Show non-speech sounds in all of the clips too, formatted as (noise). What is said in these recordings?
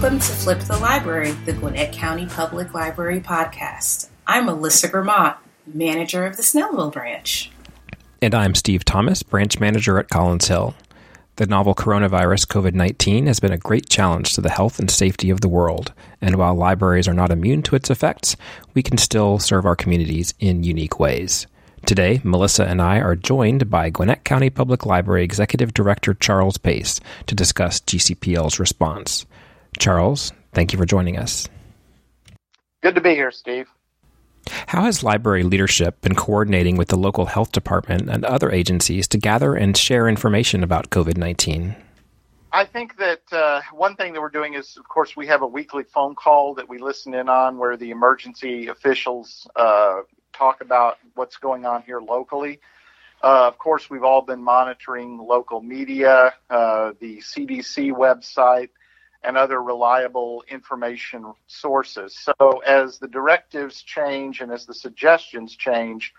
Welcome to Flip the Library, the Gwinnett County Public Library podcast. I'm Melissa Gramont, manager of the Snellville branch. And I'm Steve Thomas, branch manager at Collins Hill. The novel coronavirus COVID 19 has been a great challenge to the health and safety of the world, and while libraries are not immune to its effects, we can still serve our communities in unique ways. Today, Melissa and I are joined by Gwinnett County Public Library Executive Director Charles Pace to discuss GCPL's response. Charles, thank you for joining us. Good to be here, Steve. How has library leadership been coordinating with the local health department and other agencies to gather and share information about COVID 19? I think that uh, one thing that we're doing is, of course, we have a weekly phone call that we listen in on where the emergency officials uh, talk about what's going on here locally. Uh, of course, we've all been monitoring local media, uh, the CDC website, and other reliable information sources. So, as the directives change and as the suggestions change,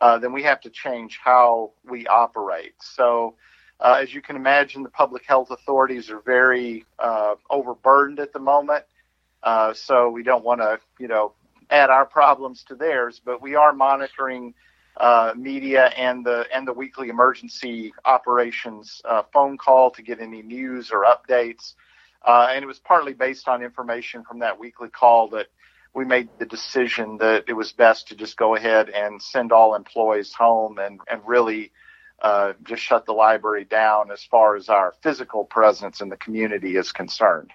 uh, then we have to change how we operate. So, uh, as you can imagine, the public health authorities are very uh, overburdened at the moment. Uh, so, we don't want to, you know, add our problems to theirs, but we are monitoring uh, media and the and the weekly emergency operations uh, phone call to get any news or updates. Uh, and it was partly based on information from that weekly call that we made the decision that it was best to just go ahead and send all employees home and and really uh, just shut the library down as far as our physical presence in the community is concerned.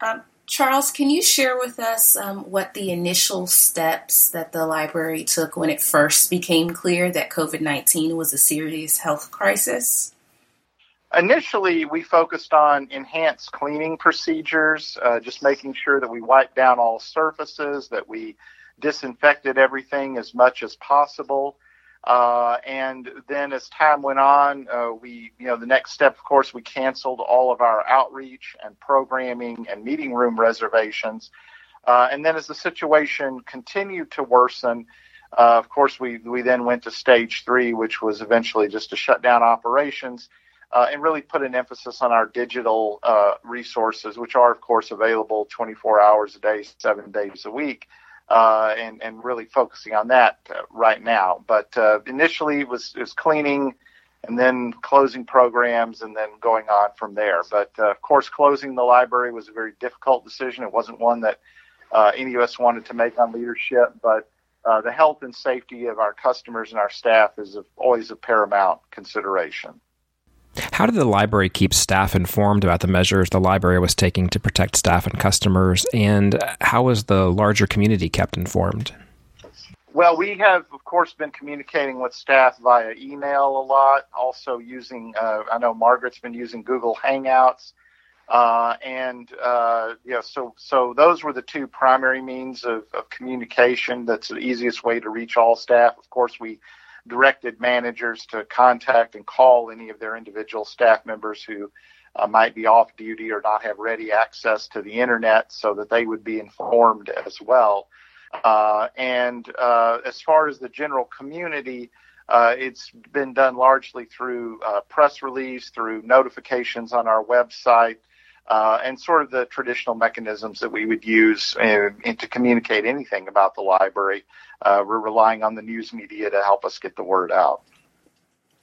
Um, Charles, can you share with us um, what the initial steps that the library took when it first became clear that COVID 19 was a serious health crisis? Initially, we focused on enhanced cleaning procedures, uh, just making sure that we wiped down all surfaces, that we disinfected everything as much as possible. Uh, and then as time went on, uh, we, you know, the next step, of course, we canceled all of our outreach and programming and meeting room reservations. Uh, and then as the situation continued to worsen, uh, of course, we, we then went to stage three, which was eventually just to shut down operations uh, and really put an emphasis on our digital uh, resources, which are, of course, available 24 hours a day, seven days a week uh, and and really focusing on that uh, right now. But uh, initially, it was it was cleaning, and then closing programs, and then going on from there. But uh, of course, closing the library was a very difficult decision. It wasn't one that any of us wanted to make on leadership, but the health and safety of our customers and our staff is always a paramount consideration. How did the library keep staff informed about the measures the library was taking to protect staff and customers? And how was the larger community kept informed? Well, we have, of course, been communicating with staff via email a lot, also using, uh, I know Margaret's been using Google Hangouts. Uh, and uh, yeah, so so those were the two primary means of, of communication. That's the easiest way to reach all staff. Of course, we directed managers to contact and call any of their individual staff members who uh, might be off duty or not have ready access to the internet so that they would be informed as well. Uh, and uh, as far as the general community, uh, it's been done largely through uh, press release, through notifications on our website, uh, and sort of the traditional mechanisms that we would use uh, to communicate anything about the library. Uh, we're relying on the news media to help us get the word out.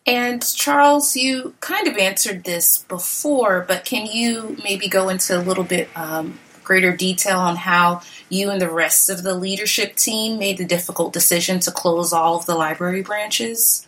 And Charles, you kind of answered this before, but can you maybe go into a little bit um, greater detail on how you and the rest of the leadership team made the difficult decision to close all of the library branches?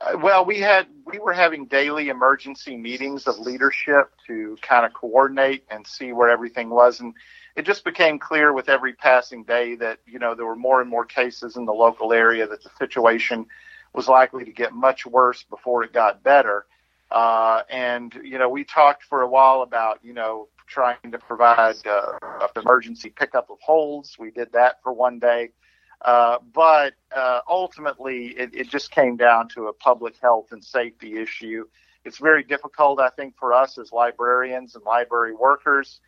Uh, well, we had we were having daily emergency meetings of leadership to kind of coordinate and see where everything was, and it just became clear with every passing day that you know there were more and more cases in the local area that the situation was likely to get much worse before it got better. Uh, and you know, we talked for a while about you know trying to provide uh, emergency pickup of holds. We did that for one day. Uh, but uh, ultimately, it, it, just came down to a public health and safety issue. It's very difficult, I think, for us as librarians and library workers.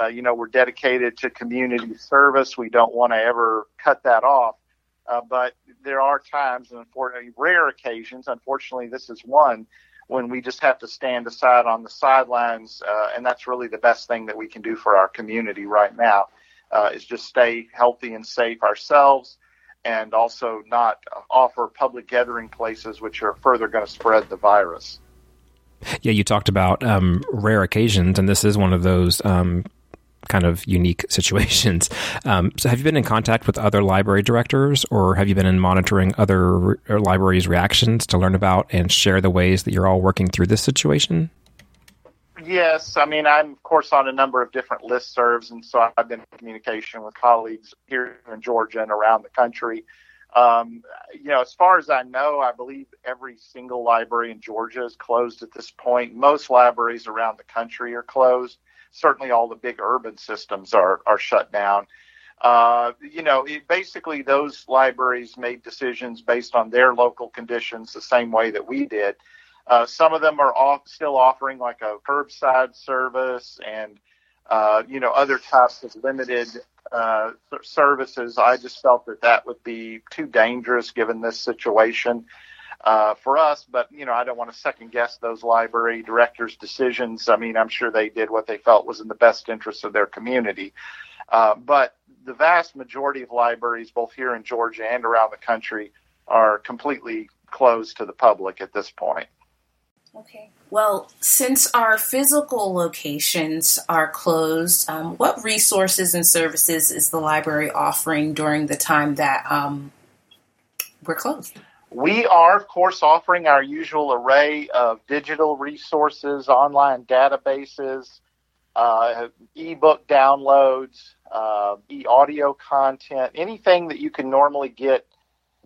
Uh, you know, we're dedicated to community service. We don't want to ever cut that off. Uh, but there are times, and unfortunately, rare occasions, unfortunately, this is one when we just have to stand aside on the sidelines. Uh, and that's really the best thing that we can do for our community right now uh, is just stay healthy and safe ourselves and also not offer public gathering places which are further going to spread the virus. Yeah, you talked about um, rare occasions, and this is one of those um, kind of unique (laughs) situations. Um, so, have you been in contact with other library directors, or have you been in monitoring other re- libraries' reactions to learn about and share the ways that you're all working through this situation? Yes, I mean I'm of course on a number of different listservs, and so I've been in communication with colleagues here in Georgia and around the country. Um, you know, as far as I know, I believe every single library in Georgia is closed at this point. Most libraries around the country are closed. Certainly, all the big urban systems are are shut down. Uh, you know, it, basically, those libraries made decisions based on their local conditions, the same way that we did. Uh, some of them are off, still offering like a curbside service and uh, you know other types of limited uh, services. I just felt that that would be too dangerous given this situation uh, for us. But you know, I don't want to second guess those library directors' decisions. I mean, I'm sure they did what they felt was in the best interest of their community. Uh, but the vast majority of libraries, both here in Georgia and around the country, are completely closed to the public at this point. Okay. Well, since our physical locations are closed, um, what resources and services is the library offering during the time that um, we're closed? We are, of course, offering our usual array of digital resources, online databases, uh, ebook downloads, uh, e audio content, anything that you can normally get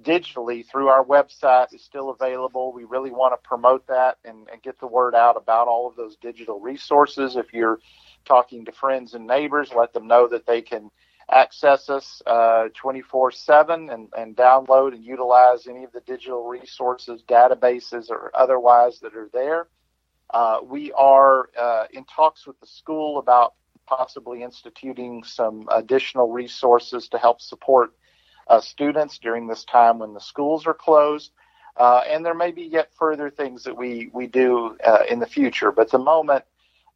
digitally through our website is still available. We really want to promote that and, and, get the word out about all of those digital resources. If you're talking to friends and neighbors, let them know that they can access us uh, 24 uh, 7 and, and download and utilize any of the digital resources, databases, or otherwise that are there. Uh, we are uh, in talks with the school about possibly instituting some additional resources to help support uh, students during this time when the schools are closed. Uh, and there may be yet further things that we we do uh, in the future. But the moment,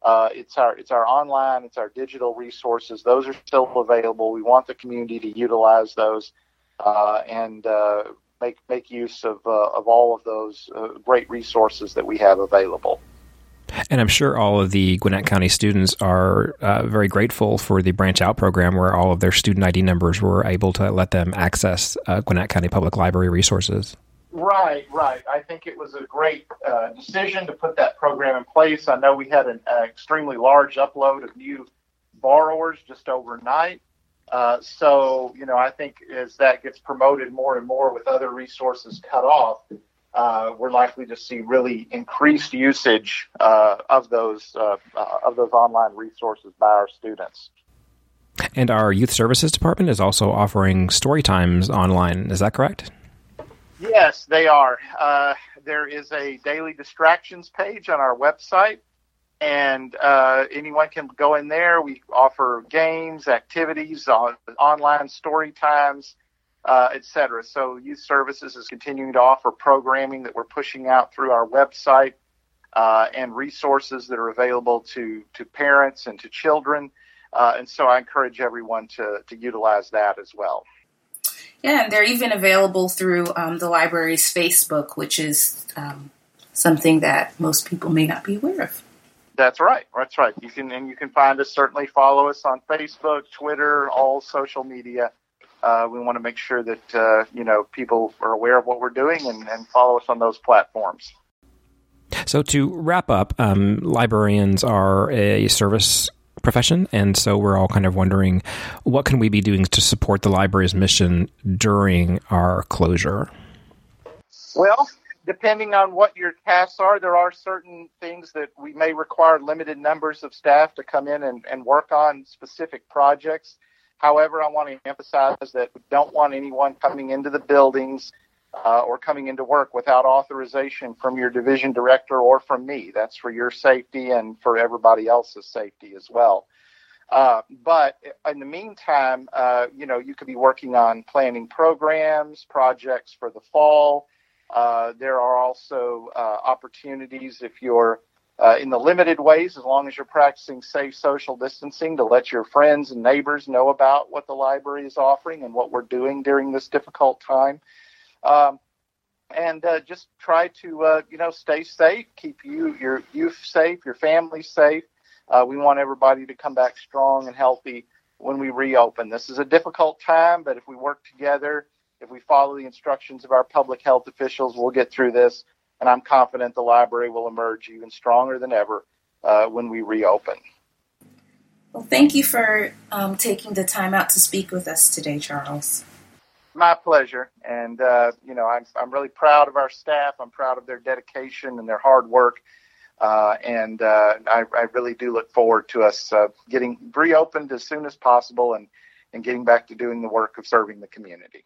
uh, it's our it's our online, it's our digital resources. Those are still available. We want the community to utilize those uh, and uh, make make use of of all of those great resources that we have available. And I'm sure all of the Gwinnett County students are uh, very grateful for the branch out program where all of their student ID numbers were able to let them access uh, Gwinnett County Public Library resources. Right, right. I think it was a great uh, decision to put that program in place. I know we had an extremely large upload of new borrowers just overnight. Uh, so, you know, I think as that gets promoted more and more with other resources cut off, uh, we're likely to see really increased usage uh, of those uh, uh, of those online resources by our students. And our youth services department is also offering story times online. Is that correct? Yes, they are. Uh, there is a daily distractions page on our website, and uh, anyone can go in there. We offer games, activities, on, online story times uh, etc. So Youth Services is continuing to offer programming that we're pushing out through our website uh, and resources that are available to to parents and to children. Uh, and so I encourage everyone to to utilize that as well. Yeah, and they're even available through um, the library's Facebook, which is um, something that most people may not be aware of. That's right. That's right. You can and you can find us certainly follow us on Facebook, Twitter, all social media uh, we want to make sure that uh, you know people are aware of what we're doing and, and, follow us on those platforms. So to wrap up, um, librarians are a service profession, and so we're all kind of wondering what can we be doing to support the library's mission during our closure. Well, depending on what your tasks are, there are certain things that we may require limited numbers of staff to come in and, and work on specific projects. However, I want to emphasize that we don't want anyone coming into the buildings uh, or coming into work without authorization from your division director or from me. That's for your safety and for everybody else's safety as well. Uh, but in the meantime, uh, you know, you could be working on planning programs, projects for the fall, Uh, there are also uh, opportunities if you're uh, in the limited ways, as long as you're practicing safe social distancing, to let your friends and neighbors know about what the library is offering and what we're doing during this difficult time. Um, and uh, just try to, uh, you know, stay safe, keep you, your youth safe, your family safe. Uh, we want everybody to come back strong and healthy when we reopen. This is a difficult time, but if we work together, if we follow the instructions of our public health officials, we'll get through this and I'm confident the library will emerge even stronger than ever uh, when we reopen. Well, thank you for um, taking the time out to speak with us today, Charles. My pleasure, and uh, you know I'm I'm really proud of our staff. I'm proud of their dedication and their hard work, uh, and uh, I, I, really do look forward to us uh, getting reopened as soon as possible and and getting back to doing the work of serving the community.